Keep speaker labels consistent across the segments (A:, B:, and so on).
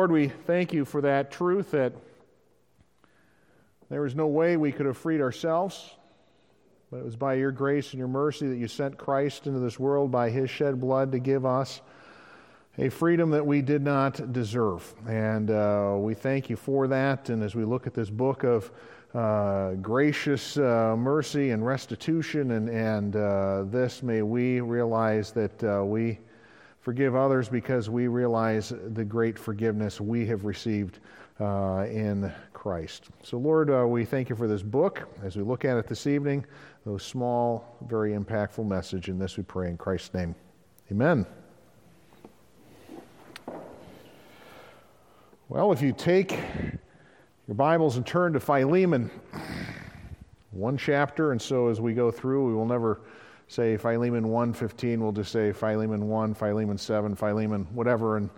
A: Lord, we thank you for that truth that there was no way we could have freed ourselves, but it was by your grace and your mercy that you sent Christ into this world by his shed blood to give us a freedom that we did not deserve. And uh, we thank you for that. And as we look at this book of uh, gracious uh, mercy and restitution, and, and uh, this, may we realize that uh, we forgive others because we realize the great forgiveness we have received uh, in Christ. So, Lord, we thank you for this book as we look at it this evening, those small, very impactful message. In this we pray in Christ's name. Amen. Well, if you take your Bibles and turn to Philemon, one chapter, and so as we go through, we will never say Philemon 1:15. We'll just say Philemon 1, Philemon 7, Philemon whatever, and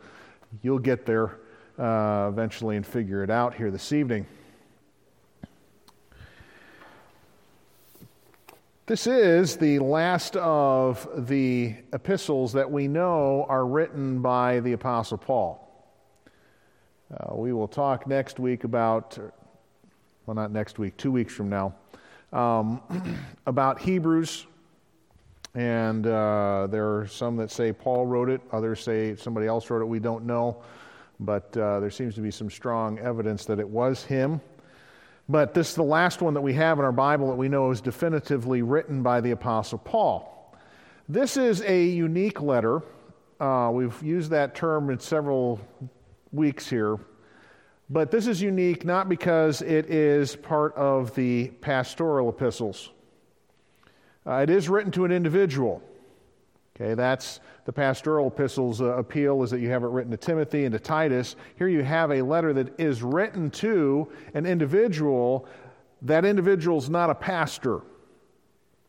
A: you'll get there uh, eventually and figure it out here this evening. This is the last of the epistles that we know are written by the Apostle Paul. Uh, we will talk next week about, well, not next week, two weeks from now, um, about Hebrews. And uh, there are some that say Paul wrote it, others say somebody else wrote it. We don't know. But uh, there seems to be some strong evidence that it was him. But this is the last one that we have in our Bible that we know is definitively written by the Apostle Paul. This is a unique letter. Uh, we've used that term in several weeks here. But this is unique not because it is part of the pastoral epistles. Uh, it is written to an individual. Okay, that's the pastoral epistles uh, appeal is that you have it written to Timothy and to Titus. Here you have a letter that is written to an individual. That individual is not a pastor.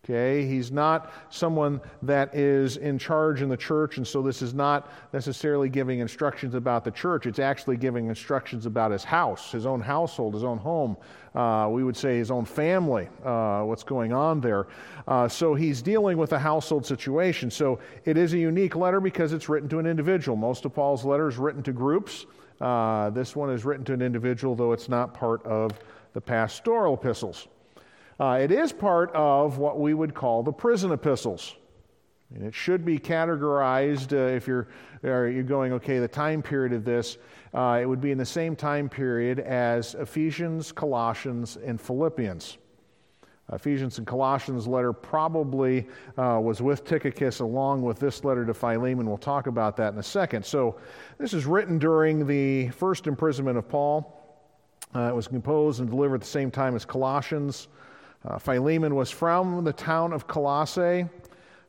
A: Okay, he's not someone that is in charge in the church, and so this is not necessarily giving instructions about the church. It's actually giving instructions about his house, his own household, his own home. Uh, we would say his own family, uh, what's going on there. Uh, so he's dealing with a household situation. So it is a unique letter because it's written to an individual. Most of Paul's letters written to groups. Uh, this one is written to an individual, though it's not part of the pastoral epistles. Uh, it is part of what we would call the prison epistles. And it should be categorized uh, if you're, you're going, okay, the time period of this, uh, it would be in the same time period as Ephesians, Colossians, and Philippians. Ephesians and Colossians letter probably uh, was with Tychicus along with this letter to Philemon. We'll talk about that in a second. So, this is written during the first imprisonment of Paul. Uh, it was composed and delivered at the same time as Colossians. Uh, Philemon was from the town of Colossae,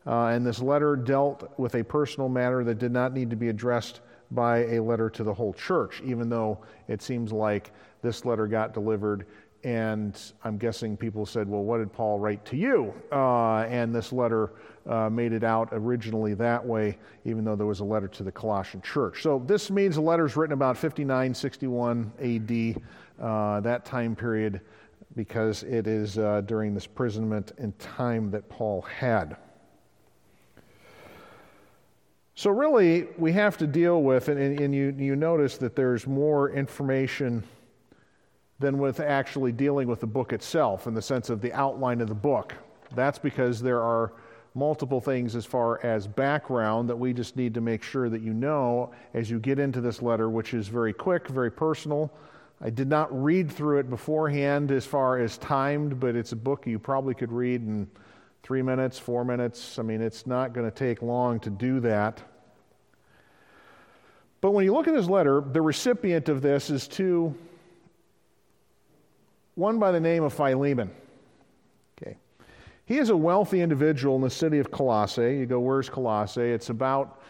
A: uh, and this letter dealt with a personal matter that did not need to be addressed by a letter to the whole church, even though it seems like this letter got delivered. And I'm guessing people said, well, what did Paul write to you? Uh, and this letter uh, made it out originally that way, even though there was a letter to the Colossian church. So this means the letter is written about 59, 61 AD, uh, that time period because it is uh, during this imprisonment and time that Paul had. So, really, we have to deal with, and, and you, you notice that there's more information than with actually dealing with the book itself in the sense of the outline of the book. That's because there are multiple things as far as background that we just need to make sure that you know as you get into this letter, which is very quick, very personal, I did not read through it beforehand as far as timed, but it's a book you probably could read in three minutes, four minutes. I mean, it's not going to take long to do that. But when you look at this letter, the recipient of this is to one by the name of Philemon. Okay. He is a wealthy individual in the city of Colossae. You go, where's Colossae? It's about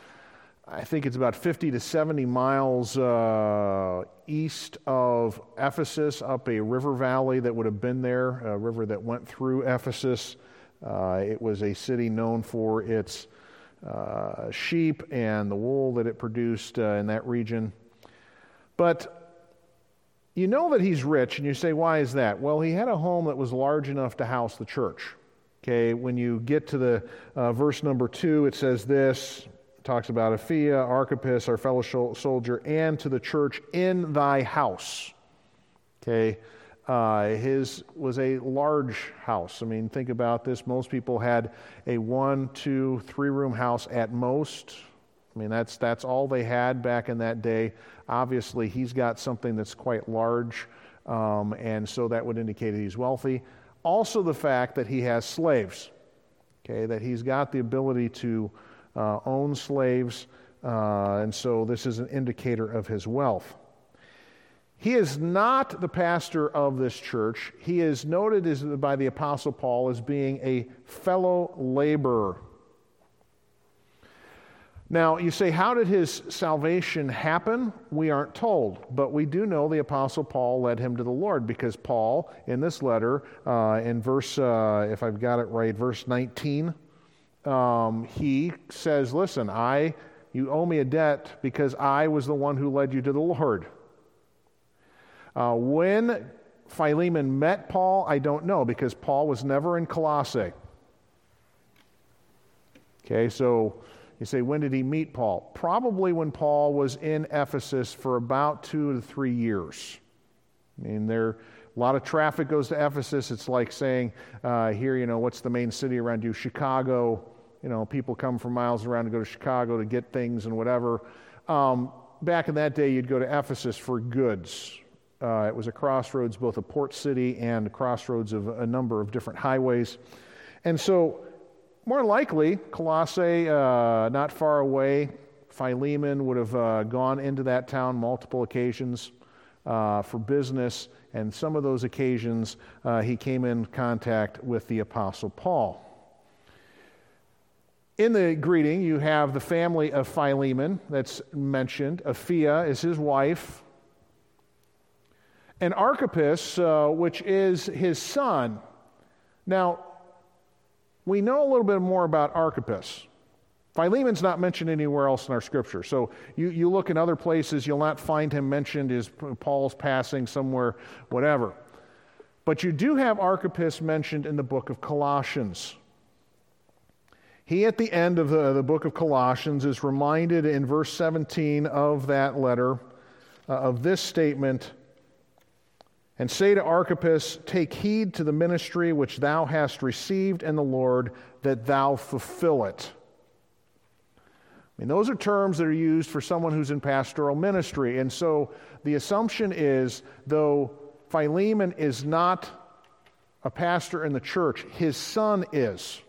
A: I think it's about 50 to 70 miles uh, east of Ephesus, up a river valley that would have been there, a river that went through Ephesus. Uh, it was a city known for its uh, sheep and the wool that it produced uh, in that region. But you know that he's rich, and you say, why is that? Well, he had a home that was large enough to house the church. Okay, when you get to the uh, verse number two, it says this talks about Apphia, Archippus, our fellow soldier, and to the church in thy house. Okay, uh, his was a large house. I mean, think about this. Most people had a one, two, three room house at most. I mean, that's, that's all they had back in that day. Obviously, he's got something that's quite large, um, and so that would indicate that he's wealthy. Also, the fact that he has slaves, okay, that he's got the ability to uh, own slaves, uh, and so this is an indicator of his wealth. He is not the pastor of this church. He is noted as, by the Apostle Paul as being a fellow laborer. Now, you say, how did his salvation happen? We aren't told, but we do know the Apostle Paul led him to the Lord because Paul, in this letter, uh, in verse, uh, if I've got it right, verse 19, um, he says, Listen, I, you owe me a debt because I was the one who led you to the Lord. Uh, when Philemon met Paul, I don't know because Paul was never in Colossae. Okay, so you say, when did he meet Paul? Probably when Paul was in Ephesus for about two to three years. I mean, there a lot of traffic goes to Ephesus. It's like saying uh, here, you know, what's the main city around you? Chicago. You know, people come from miles around to go to Chicago to get things and whatever. Um, back in that day, you'd go to Ephesus for goods, uh, it was a crossroads, both a port city and crossroads of a number of different highways. And so, more likely, Colossae, uh, not far away, Philemon would have uh, gone into that town multiple occasions uh, for business, and some of those occasions uh, he came in contact with the Apostle Paul. In the greeting, you have the family of Philemon that's mentioned. Apphia is his wife and Archippus, uh, which is his son. Now, we know a little bit more about Archippus. Philemon's not mentioned anywhere else in our scripture. So you, you look in other places, you'll not find him mentioned as Paul's passing somewhere, whatever. But you do have Archippus mentioned in the book of Colossians. He, at the end of the, the book of Colossians, is reminded in verse 17 of that letter uh, of this statement and say to Archippus, Take heed to the ministry which thou hast received in the Lord, that thou fulfill it. I mean, those are terms that are used for someone who's in pastoral ministry. And so the assumption is, though Philemon is not a pastor in the church, his son is.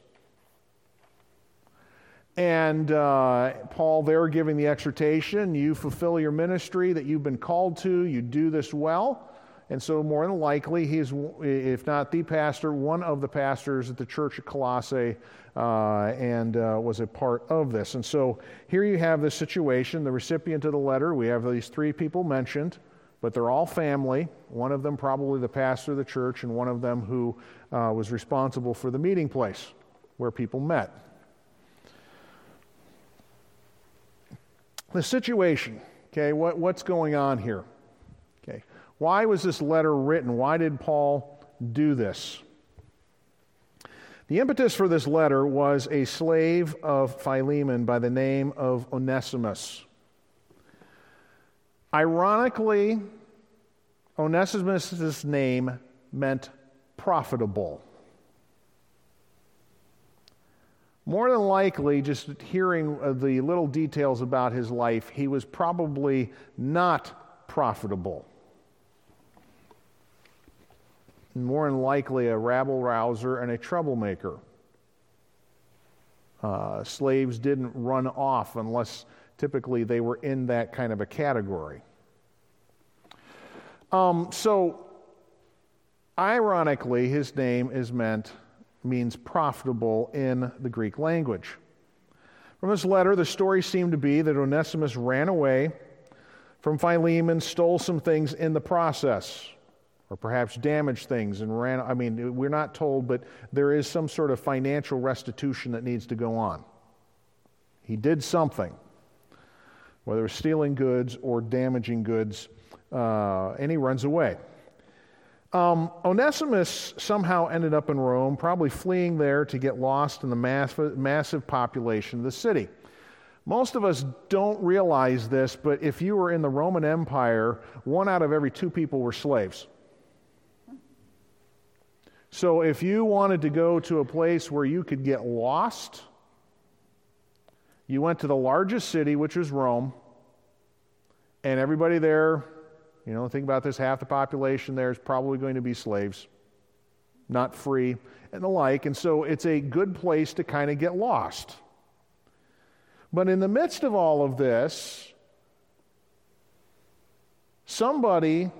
A: And uh, Paul, there giving the exhortation you fulfill your ministry that you've been called to, you do this well. And so, more than likely, he's, if not the pastor, one of the pastors at the church at Colossae uh, and uh, was a part of this. And so, here you have this situation the recipient of the letter. We have these three people mentioned, but they're all family. One of them, probably the pastor of the church, and one of them who uh, was responsible for the meeting place where people met. The situation, okay, what, what's going on here? Okay. Why was this letter written? Why did Paul do this? The impetus for this letter was a slave of Philemon by the name of Onesimus. Ironically, Onesimus' name meant profitable. More than likely, just hearing the little details about his life, he was probably not profitable more than likely a rabble rouser and a troublemaker. Uh, slaves didn't run off unless typically they were in that kind of a category. Um, so, ironically, his name is meant, means profitable in the Greek language. From this letter, the story seemed to be that Onesimus ran away from Philemon, stole some things in the process or perhaps damaged things and ran. I mean, we're not told, but there is some sort of financial restitution that needs to go on. He did something, whether it's stealing goods or damaging goods, uh, and he runs away. Um, Onesimus somehow ended up in Rome, probably fleeing there to get lost in the massive, massive population of the city. Most of us don't realize this, but if you were in the Roman Empire, one out of every two people were slaves. So if you wanted to go to a place where you could get lost, you went to the largest city, which was Rome, and everybody there, you know, think about this half the population there is probably going to be slaves, not free, and the like. And so it's a good place to kind of get lost. But in the midst of all of this, somebody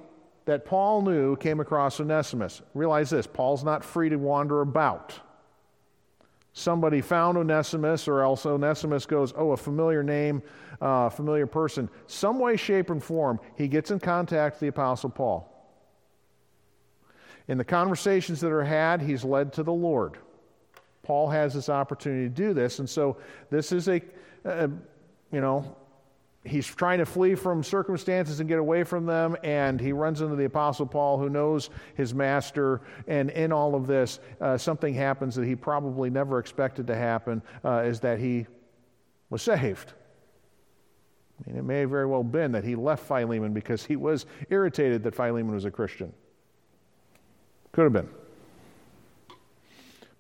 A: that Paul knew came across Onesimus. Realize this Paul's not free to wander about. Somebody found Onesimus, or else Onesimus goes, Oh, a familiar name, a uh, familiar person. Some way, shape, and form, he gets in contact with the Apostle Paul. In the conversations that are had, he's led to the Lord. Paul has this opportunity to do this, and so this is a uh, you know, he's trying to flee from circumstances and get away from them, and he runs into the Apostle Paul, who knows his master. And in all of this, uh, something happens that he probably never expected to happen uh, is that he was saved. I mean, it may have very well been that he left Philemon because he was irritated that Philemon was a Christian. Could have been.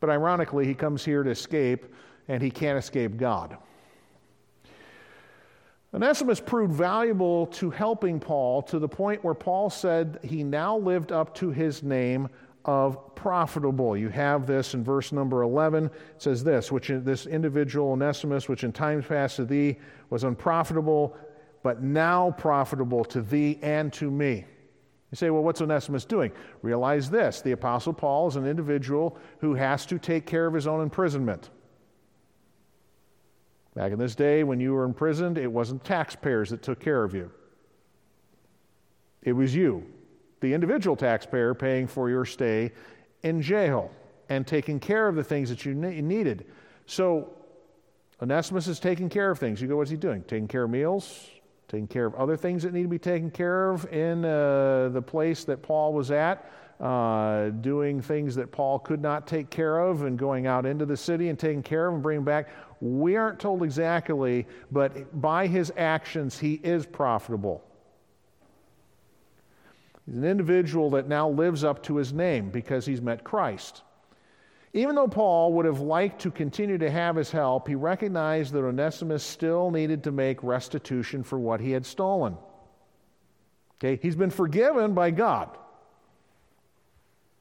A: But ironically, he comes here to escape, and he can't escape God. Onesimus proved valuable to helping Paul to the point where Paul said he now lived up to his name of profitable. You have this in verse number 11. It says this, which this individual Onesimus, which in times past to thee was unprofitable, but now profitable to thee and to me. You say, well, what's Onesimus doing? Realize this the Apostle Paul is an individual who has to take care of his own imprisonment. Back in this day, when you were imprisoned, it wasn't taxpayers that took care of you. It was you, the individual taxpayer, paying for your stay in jail and taking care of the things that you needed. So, Onesimus is taking care of things. You go, what's he doing? Taking care of meals, taking care of other things that need to be taken care of in uh, the place that Paul was at uh, doing things that Paul could not take care of and going out into the city and taking care of and bringing back. We aren't told exactly, but by his actions, he is profitable. He's an individual that now lives up to his name because he's met Christ. Even though Paul would have liked to continue to have his help, he recognized that Onesimus still needed to make restitution for what he had stolen. Okay, he's been forgiven by God.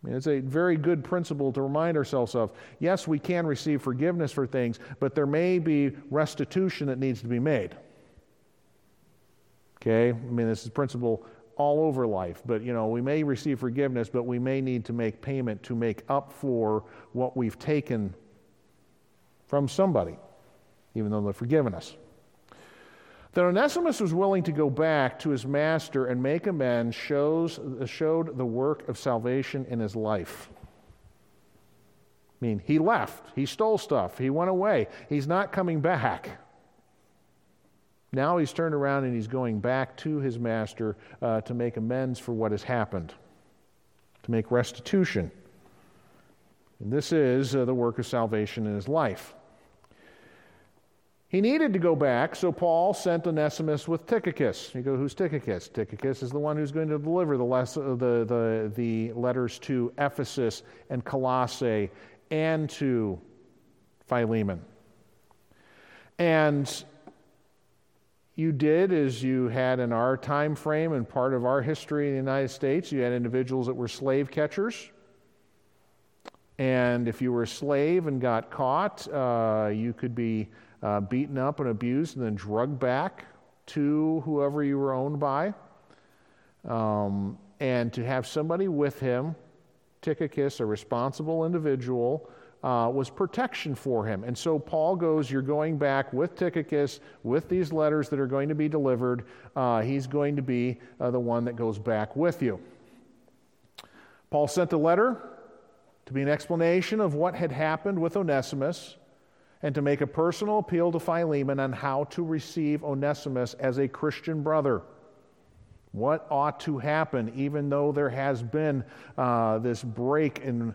A: Mean, it's a very good principle to remind ourselves of. Yes, we can receive forgiveness for things, but there may be restitution that needs to be made. Okay? I mean, this is principle all over life, but you know, we may receive forgiveness, but we may need to make payment to make up for what we've taken from somebody, even though they've forgiven us. That Onesimus was willing to go back to his master and make amends shows, showed the work of salvation in his life. I mean, he left, he stole stuff, he went away, he's not coming back. Now he's turned around and he's going back to his master uh, to make amends for what has happened, to make restitution. And this is uh, the work of salvation in his life. He needed to go back, so Paul sent Onesimus with Tychicus. You go, who's Tychicus? Tychicus is the one who's going to deliver the, les- the, the, the letters to Ephesus and Colossae and to Philemon. And you did as you had in our time frame and part of our history in the United States, you had individuals that were slave catchers. And if you were a slave and got caught, uh, you could be uh, beaten up and abused, and then drugged back to whoever you were owned by. Um, and to have somebody with him, Tychicus, a responsible individual, uh, was protection for him. And so Paul goes, You're going back with Tychicus, with these letters that are going to be delivered. Uh, he's going to be uh, the one that goes back with you. Paul sent a letter to be an explanation of what had happened with Onesimus and to make a personal appeal to Philemon on how to receive Onesimus as a Christian brother. What ought to happen, even though there has been uh, this break in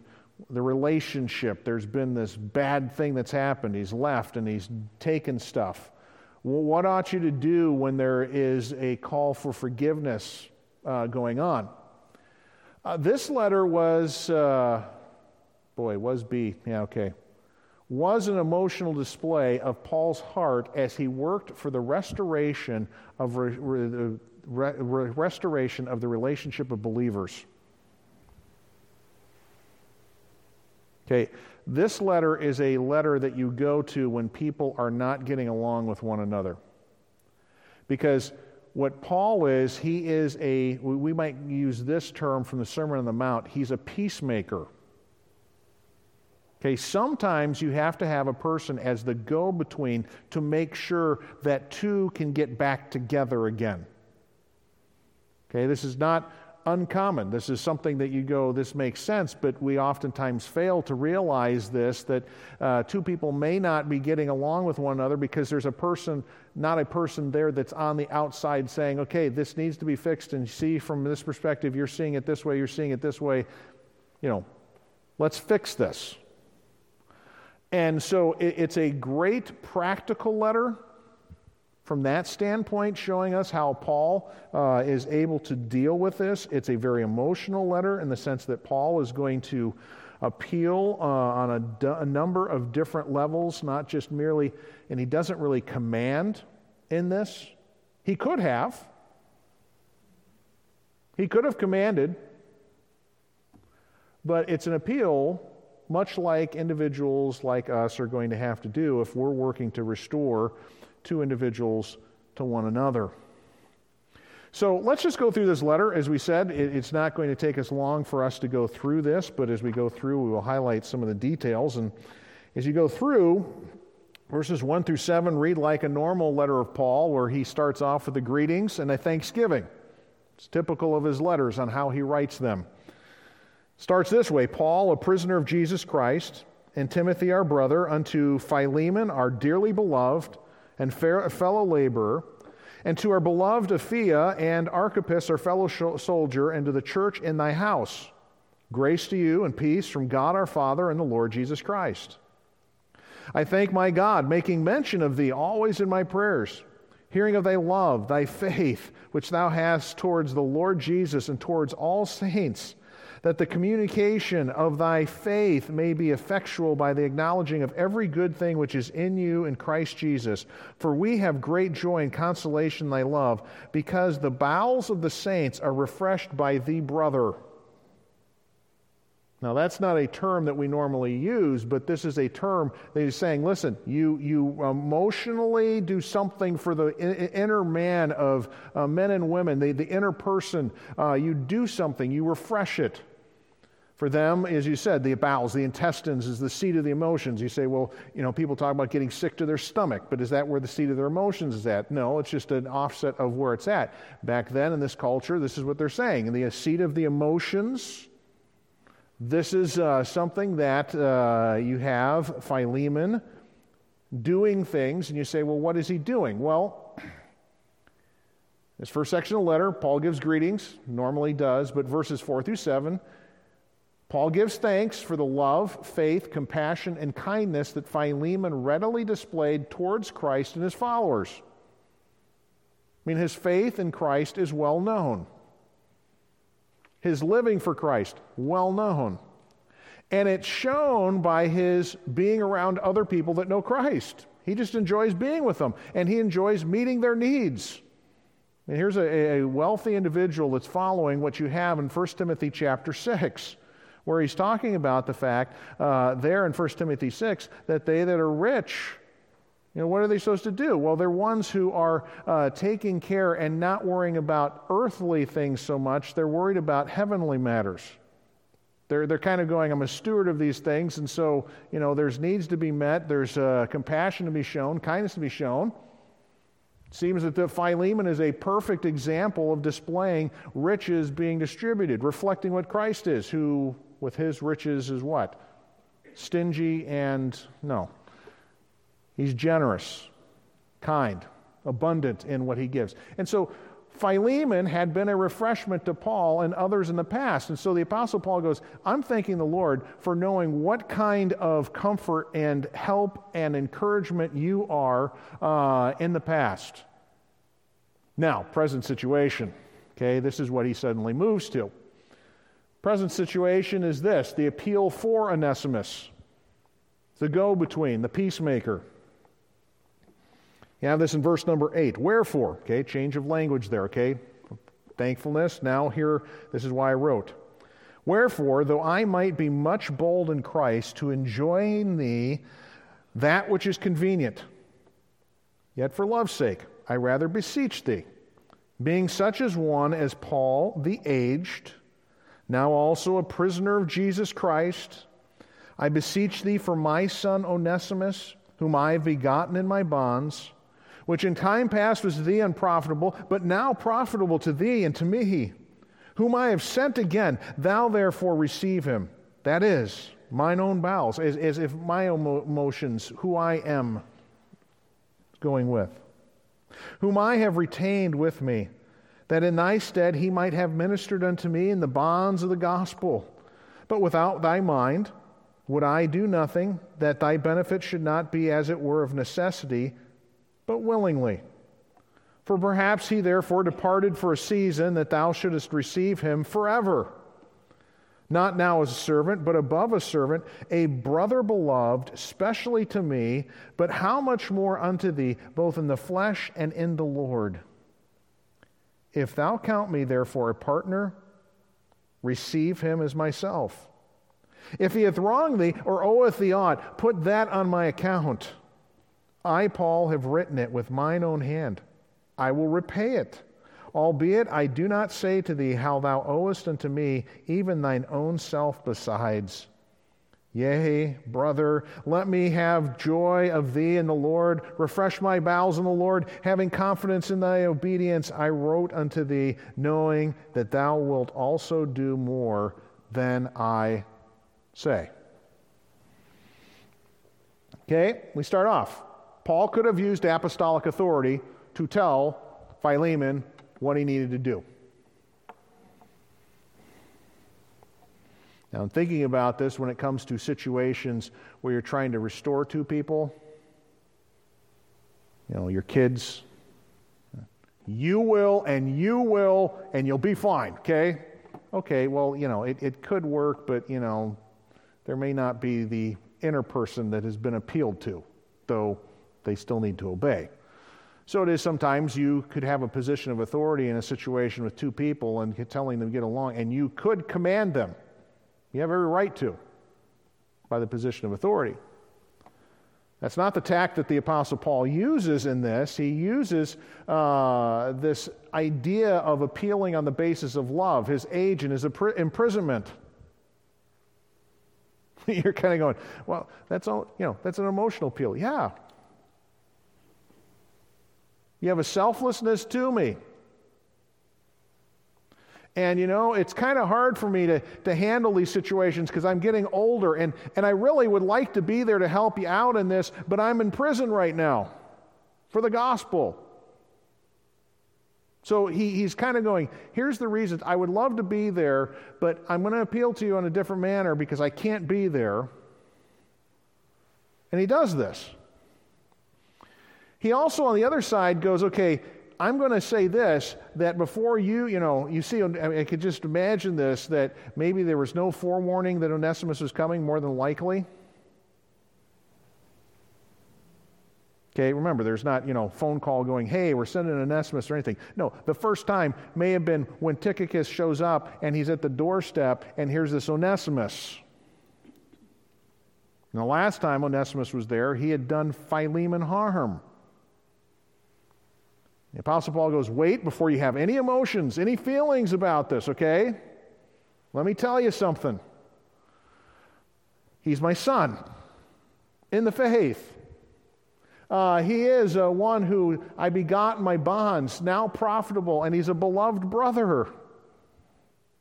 A: the relationship? There's been this bad thing that's happened. He's left and he's taken stuff. Well, what ought you to do when there is a call for forgiveness uh, going on? Uh, this letter was, uh, boy, was B, yeah, okay, was an emotional display of Paul's heart as he worked for the restoration of re- re- re- restoration of the relationship of believers. Okay, this letter is a letter that you go to when people are not getting along with one another. Because what Paul is, he is a, we might use this term from the Sermon on the Mount, he's a peacemaker. Okay, sometimes you have to have a person as the go between to make sure that two can get back together again. Okay, this is not uncommon. This is something that you go, this makes sense, but we oftentimes fail to realize this that uh, two people may not be getting along with one another because there's a person, not a person there that's on the outside saying, okay, this needs to be fixed, and see from this perspective, you're seeing it this way, you're seeing it this way. You know, let's fix this. And so it, it's a great practical letter from that standpoint, showing us how Paul uh, is able to deal with this. It's a very emotional letter in the sense that Paul is going to appeal uh, on a, d- a number of different levels, not just merely, and he doesn't really command in this. He could have. He could have commanded, but it's an appeal much like individuals like us are going to have to do if we're working to restore two individuals to one another. So let's just go through this letter. As we said, it's not going to take us long for us to go through this, but as we go through, we will highlight some of the details. And as you go through, verses 1 through 7 read like a normal letter of Paul, where he starts off with the greetings and a thanksgiving. It's typical of his letters on how he writes them. Starts this way Paul, a prisoner of Jesus Christ, and Timothy, our brother, unto Philemon, our dearly beloved and fellow laborer, and to our beloved Apphia and Archippus, our fellow soldier, and to the church in thy house. Grace to you and peace from God our Father and the Lord Jesus Christ. I thank my God, making mention of thee always in my prayers, hearing of thy love, thy faith, which thou hast towards the Lord Jesus and towards all saints that the communication of thy faith may be effectual by the acknowledging of every good thing which is in you in Christ Jesus. For we have great joy and consolation in thy love, because the bowels of the saints are refreshed by thee, brother. Now, that's not a term that we normally use, but this is a term that he's saying, listen, you, you emotionally do something for the inner man of uh, men and women, the, the inner person. Uh, you do something, you refresh it. For them, as you said, the bowels, the intestines is the seat of the emotions. You say, well, you know, people talk about getting sick to their stomach, but is that where the seat of their emotions is at? No, it's just an offset of where it's at. Back then in this culture, this is what they're saying. The seat of the emotions, this is uh, something that uh, you have Philemon doing things, and you say, well, what is he doing? Well, this first section of the letter, Paul gives greetings, normally does, but verses 4 through 7, Paul gives thanks for the love, faith, compassion, and kindness that Philemon readily displayed towards Christ and his followers. I mean, his faith in Christ is well known. His living for Christ, well known. And it's shown by his being around other people that know Christ. He just enjoys being with them, and he enjoys meeting their needs. And here's a, a wealthy individual that's following what you have in 1 Timothy chapter 6 where he's talking about the fact uh, there in 1 Timothy 6 that they that are rich, you know, what are they supposed to do? Well, they're ones who are uh, taking care and not worrying about earthly things so much, they're worried about heavenly matters. They're, they're kind of going, I'm a steward of these things, and so, you know, there's needs to be met, there's uh, compassion to be shown, kindness to be shown. It seems that the Philemon is a perfect example of displaying riches being distributed, reflecting what Christ is, who with his riches is what? Stingy and no. He's generous, kind, abundant in what he gives. And so Philemon had been a refreshment to Paul and others in the past. And so the Apostle Paul goes, I'm thanking the Lord for knowing what kind of comfort and help and encouragement you are uh, in the past. Now, present situation. Okay, this is what he suddenly moves to. Present situation is this the appeal for Onesimus, the go between, the peacemaker. You have this in verse number 8. Wherefore, okay, change of language there, okay? Thankfulness. Now, here, this is why I wrote. Wherefore, though I might be much bold in Christ to enjoin thee that which is convenient, yet for love's sake I rather beseech thee, being such as one as Paul the aged, now also a prisoner of Jesus Christ, I beseech thee for my son Onesimus, whom I have begotten in my bonds which in time past was thee unprofitable, but now profitable to thee and to me, whom I have sent again. Thou therefore receive him. That is, mine own bowels, as, as if my emotions, who I am, going with, whom I have retained with me, that in thy stead he might have ministered unto me in the bonds of the gospel. But without thy mind would I do nothing, that thy benefit should not be as it were of necessity but willingly. For perhaps he therefore departed for a season that thou shouldest receive him forever. Not now as a servant, but above a servant, a brother beloved, specially to me, but how much more unto thee, both in the flesh and in the Lord. If thou count me therefore a partner, receive him as myself. If he hath wronged thee or oweth thee aught, put that on my account. I, Paul, have written it with mine own hand. I will repay it. Albeit I do not say to thee how thou owest unto me even thine own self besides. Yea, brother, let me have joy of thee in the Lord. Refresh my bowels in the Lord. Having confidence in thy obedience, I wrote unto thee, knowing that thou wilt also do more than I say. Okay, we start off. Paul could have used apostolic authority to tell Philemon what he needed to do. Now, in thinking about this, when it comes to situations where you're trying to restore two people, you know, your kids, you will and you will and you'll be fine, okay? Okay, well, you know, it, it could work, but, you know, there may not be the inner person that has been appealed to, though they still need to obey. So it is sometimes you could have a position of authority in a situation with two people and telling them get along, and you could command them. You have every right to by the position of authority. That's not the tact that the Apostle Paul uses in this. He uses uh, this idea of appealing on the basis of love, his age and his imprisonment. You're kind of going, well, that's all, you know, that's an emotional appeal. Yeah, you have a selflessness to me. And you know, it's kind of hard for me to, to handle these situations because I'm getting older and, and I really would like to be there to help you out in this, but I'm in prison right now for the gospel. So he, he's kind of going, here's the reasons. I would love to be there, but I'm going to appeal to you in a different manner because I can't be there. And he does this. He also, on the other side, goes, okay, I'm going to say this that before you, you know, you see, I, could just imagine this that maybe there was no forewarning that Onesimus was coming, more than likely. Okay, remember, there's not, you know, phone call going, hey, we're sending Onesimus or anything. No, the first time may have been when Tychicus shows up and he's at the doorstep and here's this Onesimus. And the last time Onesimus was there, he had done Philemon harm. The Apostle Paul goes, Wait before you have any emotions, any feelings about this, okay? Let me tell you something. He's my son in the faith. Uh, he is uh, one who I begot in my bonds, now profitable, and he's a beloved brother.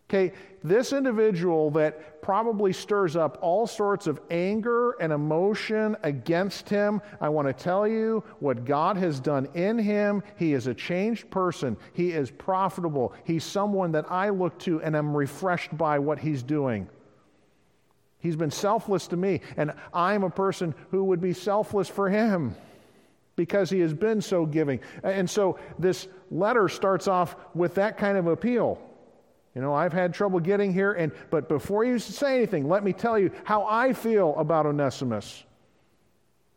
A: Okay, this individual that probably stirs up all sorts of anger and emotion against him, I want to tell you what God has done in him. He is a changed person. He is profitable. He's someone that I look to and am refreshed by what he's doing. He's been selfless to me, and I'm a person who would be selfless for him because he has been so giving. And so this letter starts off with that kind of appeal. You know, I've had trouble getting here, and but before you say anything, let me tell you how I feel about Onesimus.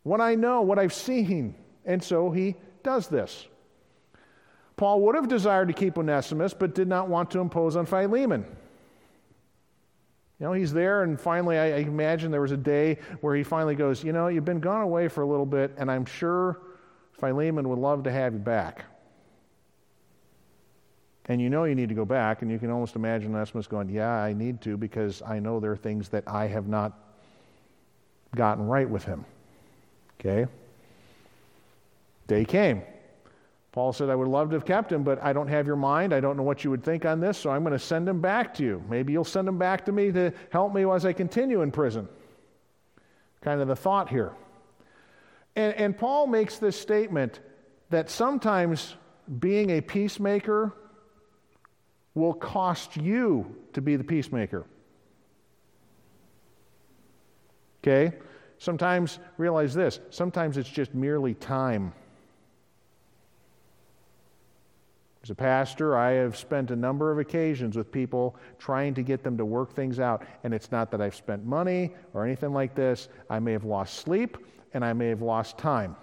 A: What I know, what I've seen. And so he does this. Paul would have desired to keep Onesimus, but did not want to impose on Philemon. You know, he's there, and finally, I, I imagine there was a day where he finally goes, You know, you've been gone away for a little bit, and I'm sure Philemon would love to have you back. And you know you need to go back, and you can almost imagine Onesimus going, Yeah, I need to because I know there are things that I have not gotten right with him. Okay? Day came. Paul said, I would love to have kept him, but I don't have your mind. I don't know what you would think on this, so I'm going to send him back to you. Maybe you'll send him back to me to help me as I continue in prison. Kind of the thought here. And, and Paul makes this statement that sometimes being a peacemaker will cost you to be the peacemaker. Okay? Sometimes, realize this, sometimes it's just merely time. As a pastor, I have spent a number of occasions with people trying to get them to work things out. And it's not that I've spent money or anything like this. I may have lost sleep and I may have lost time.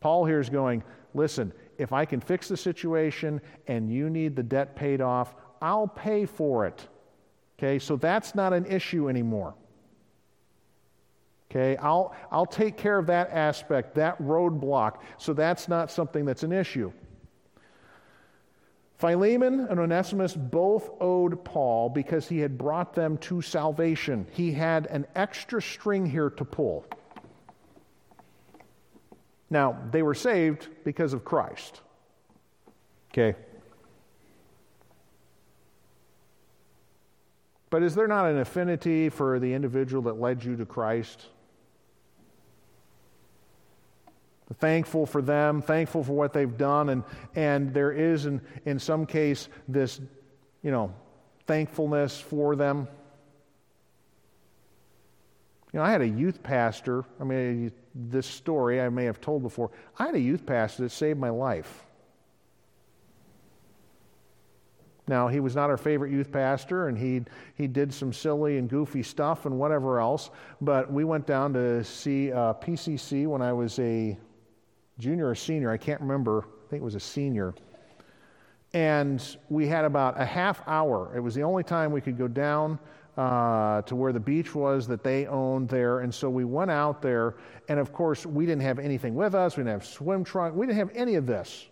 A: Paul here is going, listen, if I can fix the situation and you need the debt paid off, I'll pay for it. Okay, so that's not an issue anymore. Okay, I'll, I'll take care of that aspect, that roadblock, so that's not something that's an issue. Philemon and Onesimus both owed Paul because he had brought them to salvation. He had an extra string here to pull. Now, they were saved because of Christ. Okay? But is there not an affinity for the individual that led you to Christ? Thankful for them, thankful for what they've done, and, and there is, in, in some case, this, you know, thankfulness for them. You know, I had a youth pastor. I mean, this story I may have told before. I had a youth pastor that saved my life. Now, he was not our favorite youth pastor, and he, he did some silly and goofy stuff and whatever else. But we went down to see uh, PCC when I was a junior or senior. I can't remember. I think it was a senior. And we had about a half hour. It was the only time we could go down uh, to where the beach was that they owned there. And so we went out there, and of course, we didn't have anything with us. We didn't have swim trunk. We didn't have any of this.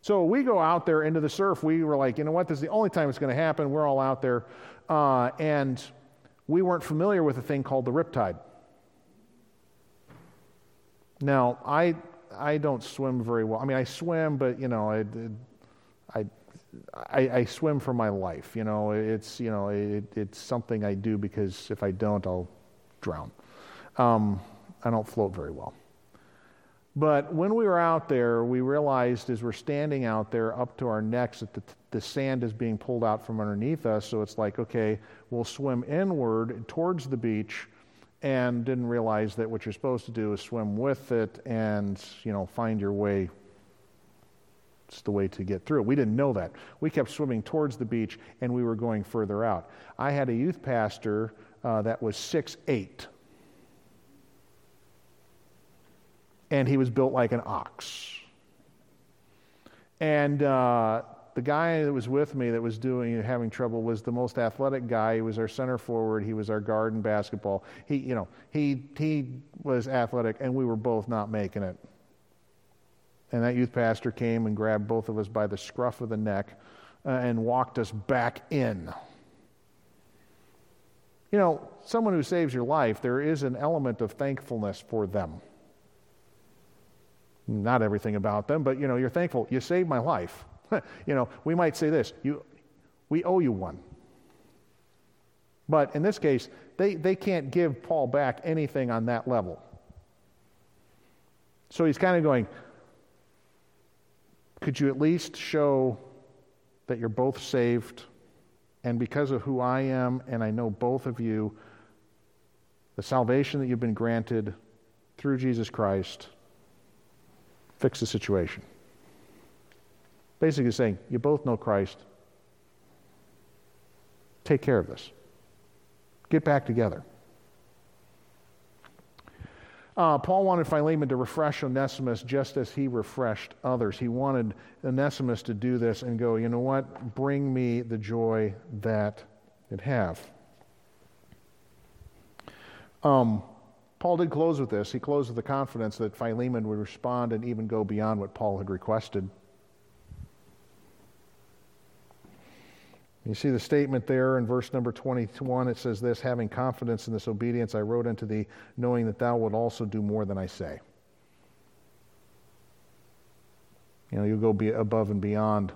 A: So we go out there into the surf. We were like, you know what? This is the only time it's going to happen. We're all out there. Uh, and we weren't familiar with a thing called the riptide. Now, I, I don't swim very well. I mean, I swim, but, you know, I, I I, swim for my life. You know, it's you know it, it's something I do because if I don't, I'll drown. Um, I don't float very well. But when we were out there, we realized as we're standing out there up to our necks that the, the sand is being pulled out from underneath us. So it's like, okay, we'll swim inward towards the beach and didn't realize that what you're supposed to do is swim with it and, you know, find your way it's the way to get through. We didn't know that. We kept swimming towards the beach and we were going further out. I had a youth pastor uh, that was six eight, And he was built like an ox. And uh, the guy that was with me that was doing having trouble was the most athletic guy. He was our center forward. He was our guard in basketball. He, you know, he he was athletic, and we were both not making it. And that youth pastor came and grabbed both of us by the scruff of the neck uh, and walked us back in. You know, someone who saves your life, there is an element of thankfulness for them. Not everything about them, but you know, you're thankful. You saved my life. you know, we might say this you, We owe you one. But in this case, they, they can't give Paul back anything on that level. So he's kind of going, could you at least show that you're both saved? And because of who I am, and I know both of you, the salvation that you've been granted through Jesus Christ, fix the situation. Basically saying, you both know Christ. Take care of this. Get back together. Uh, Paul wanted Philemon to refresh Onesimus just as he refreshed others. He wanted Onesimus to do this and go, you know what? Bring me the joy that it have. Um, Paul did close with this. He closed with the confidence that Philemon would respond and even go beyond what Paul had requested. You see the statement there in verse number 21. It says this Having confidence in this obedience, I wrote unto thee, knowing that thou wilt also do more than I say. You know, you'll go be above and beyond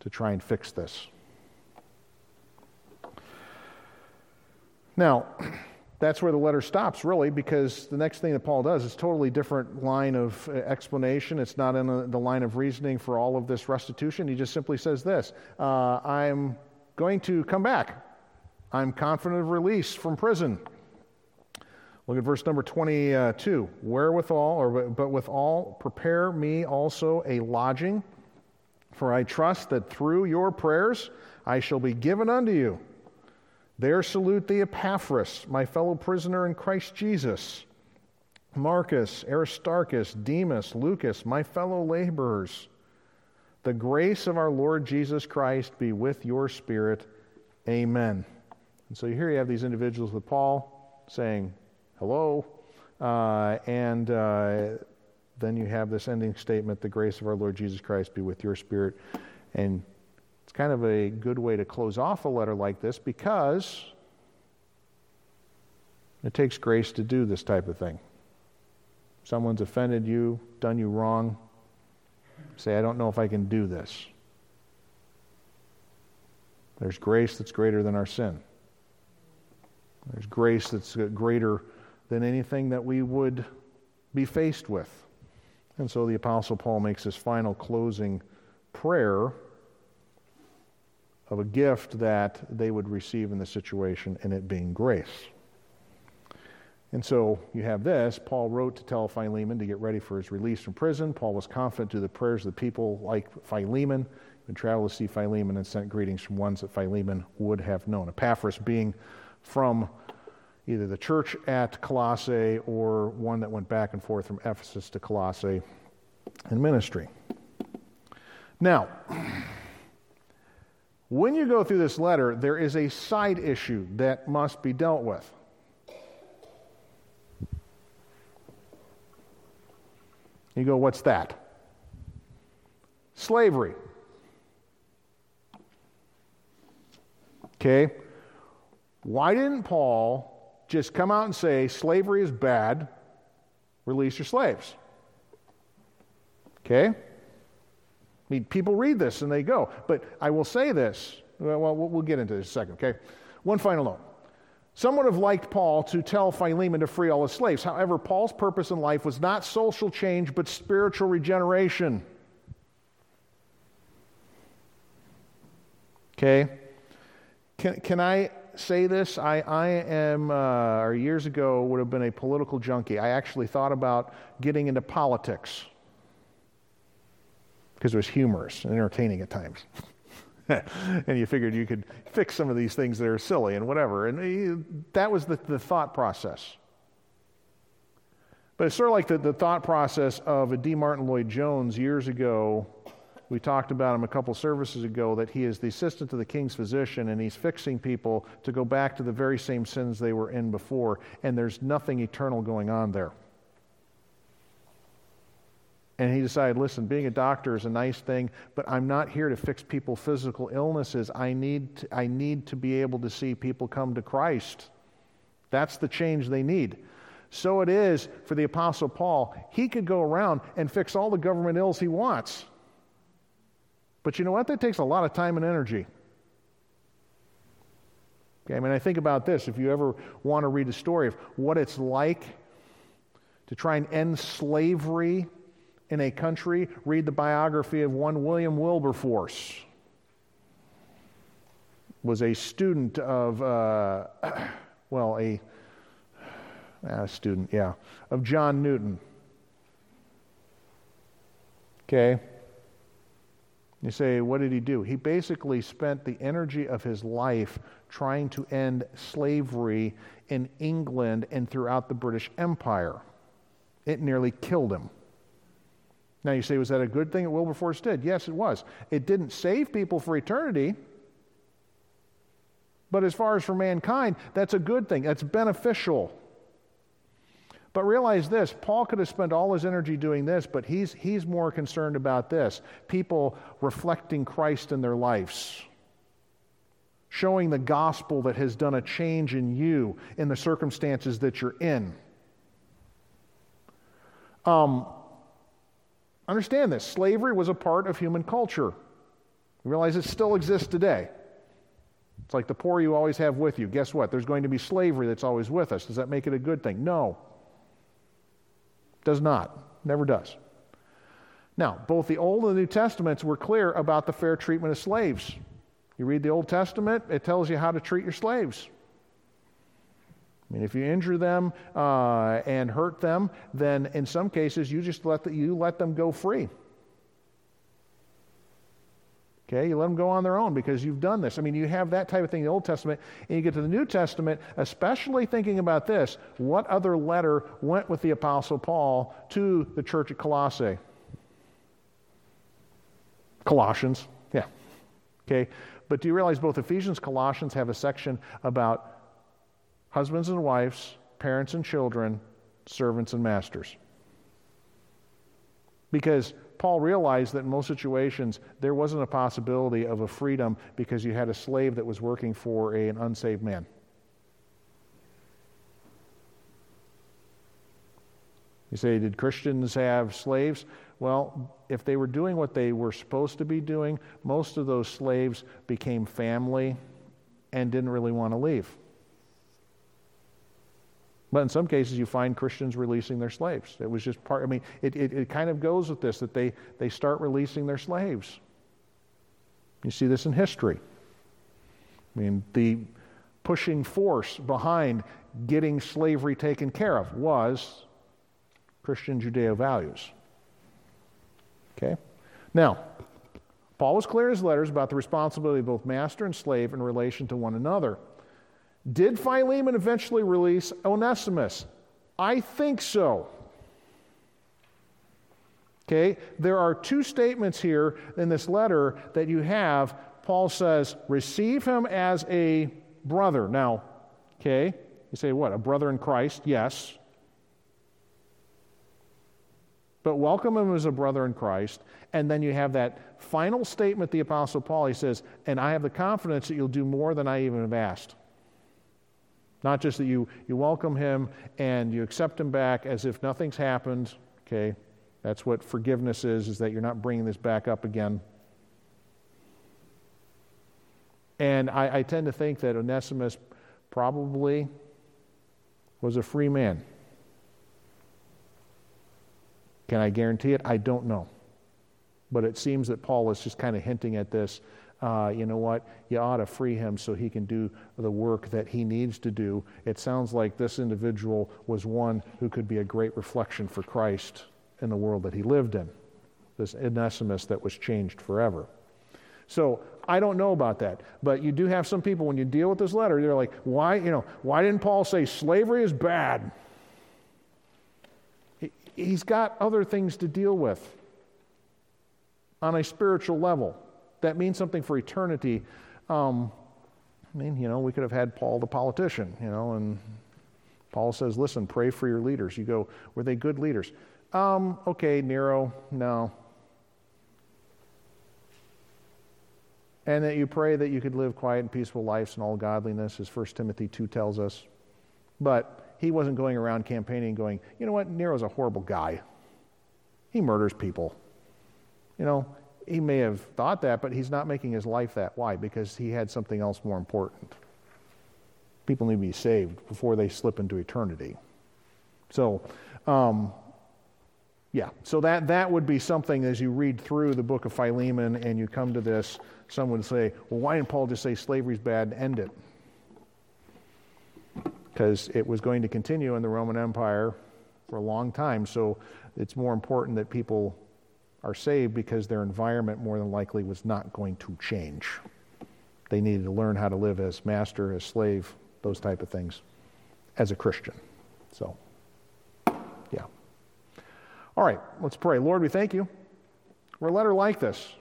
A: to try and fix this. Now, that's where the letter stops, really, because the next thing that Paul does is totally different line of uh, explanation. It's not in the line of reasoning for all of this restitution. He just simply says this uh, I'm going to come back. I'm confident of release from prison. Look at verse number 22. Wherewithal, or but withal, prepare me also a lodging, for I trust that through your prayers I shall be given unto you. There salute the Epaphras, my fellow prisoner in Christ Jesus. Marcus, Aristarchus, Demas, Lucas, my fellow laborers. The grace of our Lord Jesus Christ be with your spirit. Amen. And so here you have these individuals with Paul saying, hello. Uh, and uh, then you have this ending statement, the grace of our Lord Jesus Christ be with your spirit. And it's kind of a good way to close off a letter like this because it takes grace to do this type of thing. Someone's offended you, done you wrong, Say, I don't know if I can do this. There's grace that's greater than our sin. There's grace that's greater than anything that we would be faced with. And so the Apostle Paul makes his final closing prayer of a gift that they would receive in the situation, and it being grace. And so you have this. Paul wrote to tell Philemon to get ready for his release from prison. Paul was confident to the prayers of the people like Philemon, and traveled to see Philemon and sent greetings from ones that Philemon would have known. Epaphras being from either the church at Colossae or one that went back and forth from Ephesus to Colossae in ministry. Now, when you go through this letter, there is a side issue that must be dealt with. You go, what's that? Slavery. Okay? Why didn't Paul just come out and say, slavery is bad, release your slaves? Okay? I mean, people read this and they go. But I will say this. Well, we'll get into this in a second, okay? One final note. Some would have liked Paul to tell Philemon to free all his slaves. However, Paul's purpose in life was not social change, but spiritual regeneration. Okay? Can, can I say this? I, I am, uh, or years ago, would have been a political junkie. I actually thought about getting into politics because it was humorous and entertaining at times. and you figured you could fix some of these things that are silly and whatever. And he, that was the, the thought process. But it's sort of like the, the thought process of a D. Martyn Lloyd Jones years ago. We talked about him a couple services ago that he is the assistant to the king's physician and he's fixing people to go back to the very same sins they were in before, and there's nothing eternal going on there. And he decided, listen, being a doctor is a nice thing, but I'm not here to fix people's physical illnesses. I need to, I need to be able to see people come to Christ. That's the change they need. So it is for the Apostle Paul. He could go around and fix all the government ills he wants. But you know what? That takes a lot of time and energy. Okay, I mean, I think about this. If you ever want to read a story of what it's like to try and end slavery in a country, read the biography of one William Wilberforce. Was a student of, uh, well, a, a student, yeah, of John Newton. Okay? You say, what did he do? He basically spent the energy of his life trying to end slavery in England and throughout the British Empire. It nearly killed him. Now you say, was that a good thing that Wilberforce did? Yes, it was. It didn't save people for eternity. But as far as for mankind, that's a good thing. That's beneficial. But realize this Paul could have spent all his energy doing this, but he's, he's more concerned about this people reflecting Christ in their lives, showing the gospel that has done a change in you in the circumstances that you're in. Um, understand this slavery was a part of human culture. You realize it still exists today. It's like the poor you always have with you. Guess what? There's going to be slavery that's always with us. Does that make it a good thing? No. Does not. Never does. Now, both the Old and the New Testaments were clear about the fair treatment of slaves. You read the Old Testament, it tells you how to treat your slaves. I mean, if you injure them uh, and hurt them, then in some cases you just let the, you let them go free. Okay, you let them go on their own because you've done this. I mean, you have that type of thing in the Old Testament, and you get to the New Testament, especially thinking about this. What other letter went with the Apostle Paul to the church at Colossae? Colossians, yeah. Okay, but do you realize both Ephesians Colossians have a section about husbands and wives, parents and children, servants and masters? Because Paul realized that in most situations there wasn't a possibility of a freedom because you had a slave that was working for a, an unsaved man. You say, did Christians have slaves? Well, if they were doing what they were supposed to be doing, most of those slaves became family and didn't really want to leave. But in some cases, you find Christians releasing their slaves. It was just part, I mean, it, it, it, kind of goes with this that they, they start releasing their slaves. You see this in history. I mean, the pushing force behind getting slavery taken care of was Christian Judeo values. Okay? Now, Paul was clear in his letters about the responsibility of both master and slave in relation to one another. Did Philemon eventually release Onesimus? I think so. Okay, there are two statements here in this letter that you have. Paul says, receive him as a brother. Now, okay, you say, what? A brother in Christ? Yes. But welcome him as a brother in Christ. And then you have that final statement, the Apostle Paul. He says, and I have the confidence that you'll do more than I even have asked. Not just that you, you welcome him and you accept him back as if nothing's happened. Okay, that's what forgiveness is, is that you're not bringing this back up again. And I, I tend to think that Onesimus probably was a free man. Can I guarantee it? I don't know. But it seems that Paul is just kind of hinting at this uh, you know what, you ought to free him so he can do the work that he needs to do. It sounds like this individual was one who could be a great reflection for Christ in the world that he lived in, this Onesimus that was changed forever. So I don't know about that, but you do have some people when you deal with this letter, they're like, why, you know, why didn't Paul say slavery is bad? He's got other things to deal with on a spiritual level that means something for eternity. Um, I mean, you know, we could have had Paul the politician, you know, and Paul says, listen, pray for your leaders. You go, were they good leaders? Um, okay, Nero, no. And that you pray that you could live quiet and peaceful lives in all godliness, as 1 Timothy 2 tells us. But he wasn't going around campaigning going, you know what, Nero's a horrible guy. He murders people. You know, he may have thought that, but he's not making his life that. Why? Because he had something else more important. People need to be saved before they slip into eternity. So, um, yeah, so that, that would be something as you read through the book of Philemon and you come to this, some would say, well, why didn't Paul just say slavery's bad and end it? Because it was going to continue in the Roman Empire for a long time, so it's more important that people are saved because their environment more than likely was not going to change. They needed to learn how to live as master, as slave, those type of things, as a Christian. So. Yeah. All right, let's pray. Lord, we thank you for a letter like this.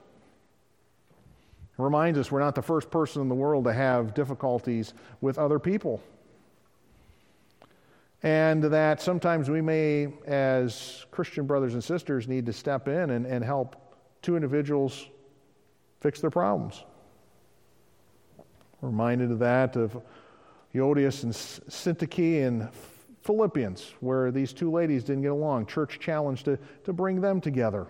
A: It reminds us we're not the first person in the world to have difficulties with other people. And that sometimes we may, as Christian brothers and sisters, need to step in and, and help two individuals fix their problems. We're reminded of that, of Euodias and Syntyche in Philippians, where these two ladies didn't get along. Church challenged to, to bring them together.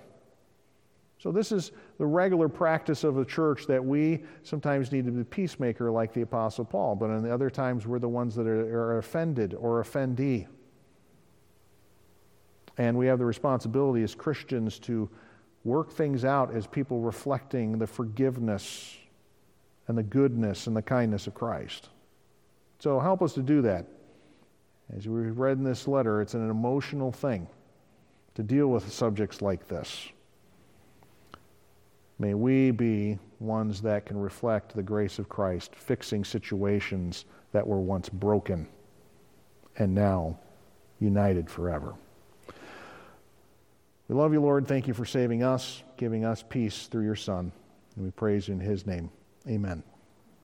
A: So, this is the regular practice of the church that we sometimes need to be peacemaker like the Apostle Paul, but on the other times we're the ones that are, are offended or offendee. And we have the responsibility as Christians to work things out as people reflecting the forgiveness and the goodness and the kindness of Christ. So, help us to do that. As we read in this letter, it's an emotional thing to deal with subjects like this. May we be ones that can reflect the grace of Christ, fixing situations that were once broken and now united forever. We love you, Lord. Thank you for saving us, giving us peace through your Son. And we praise you in his name. Amen.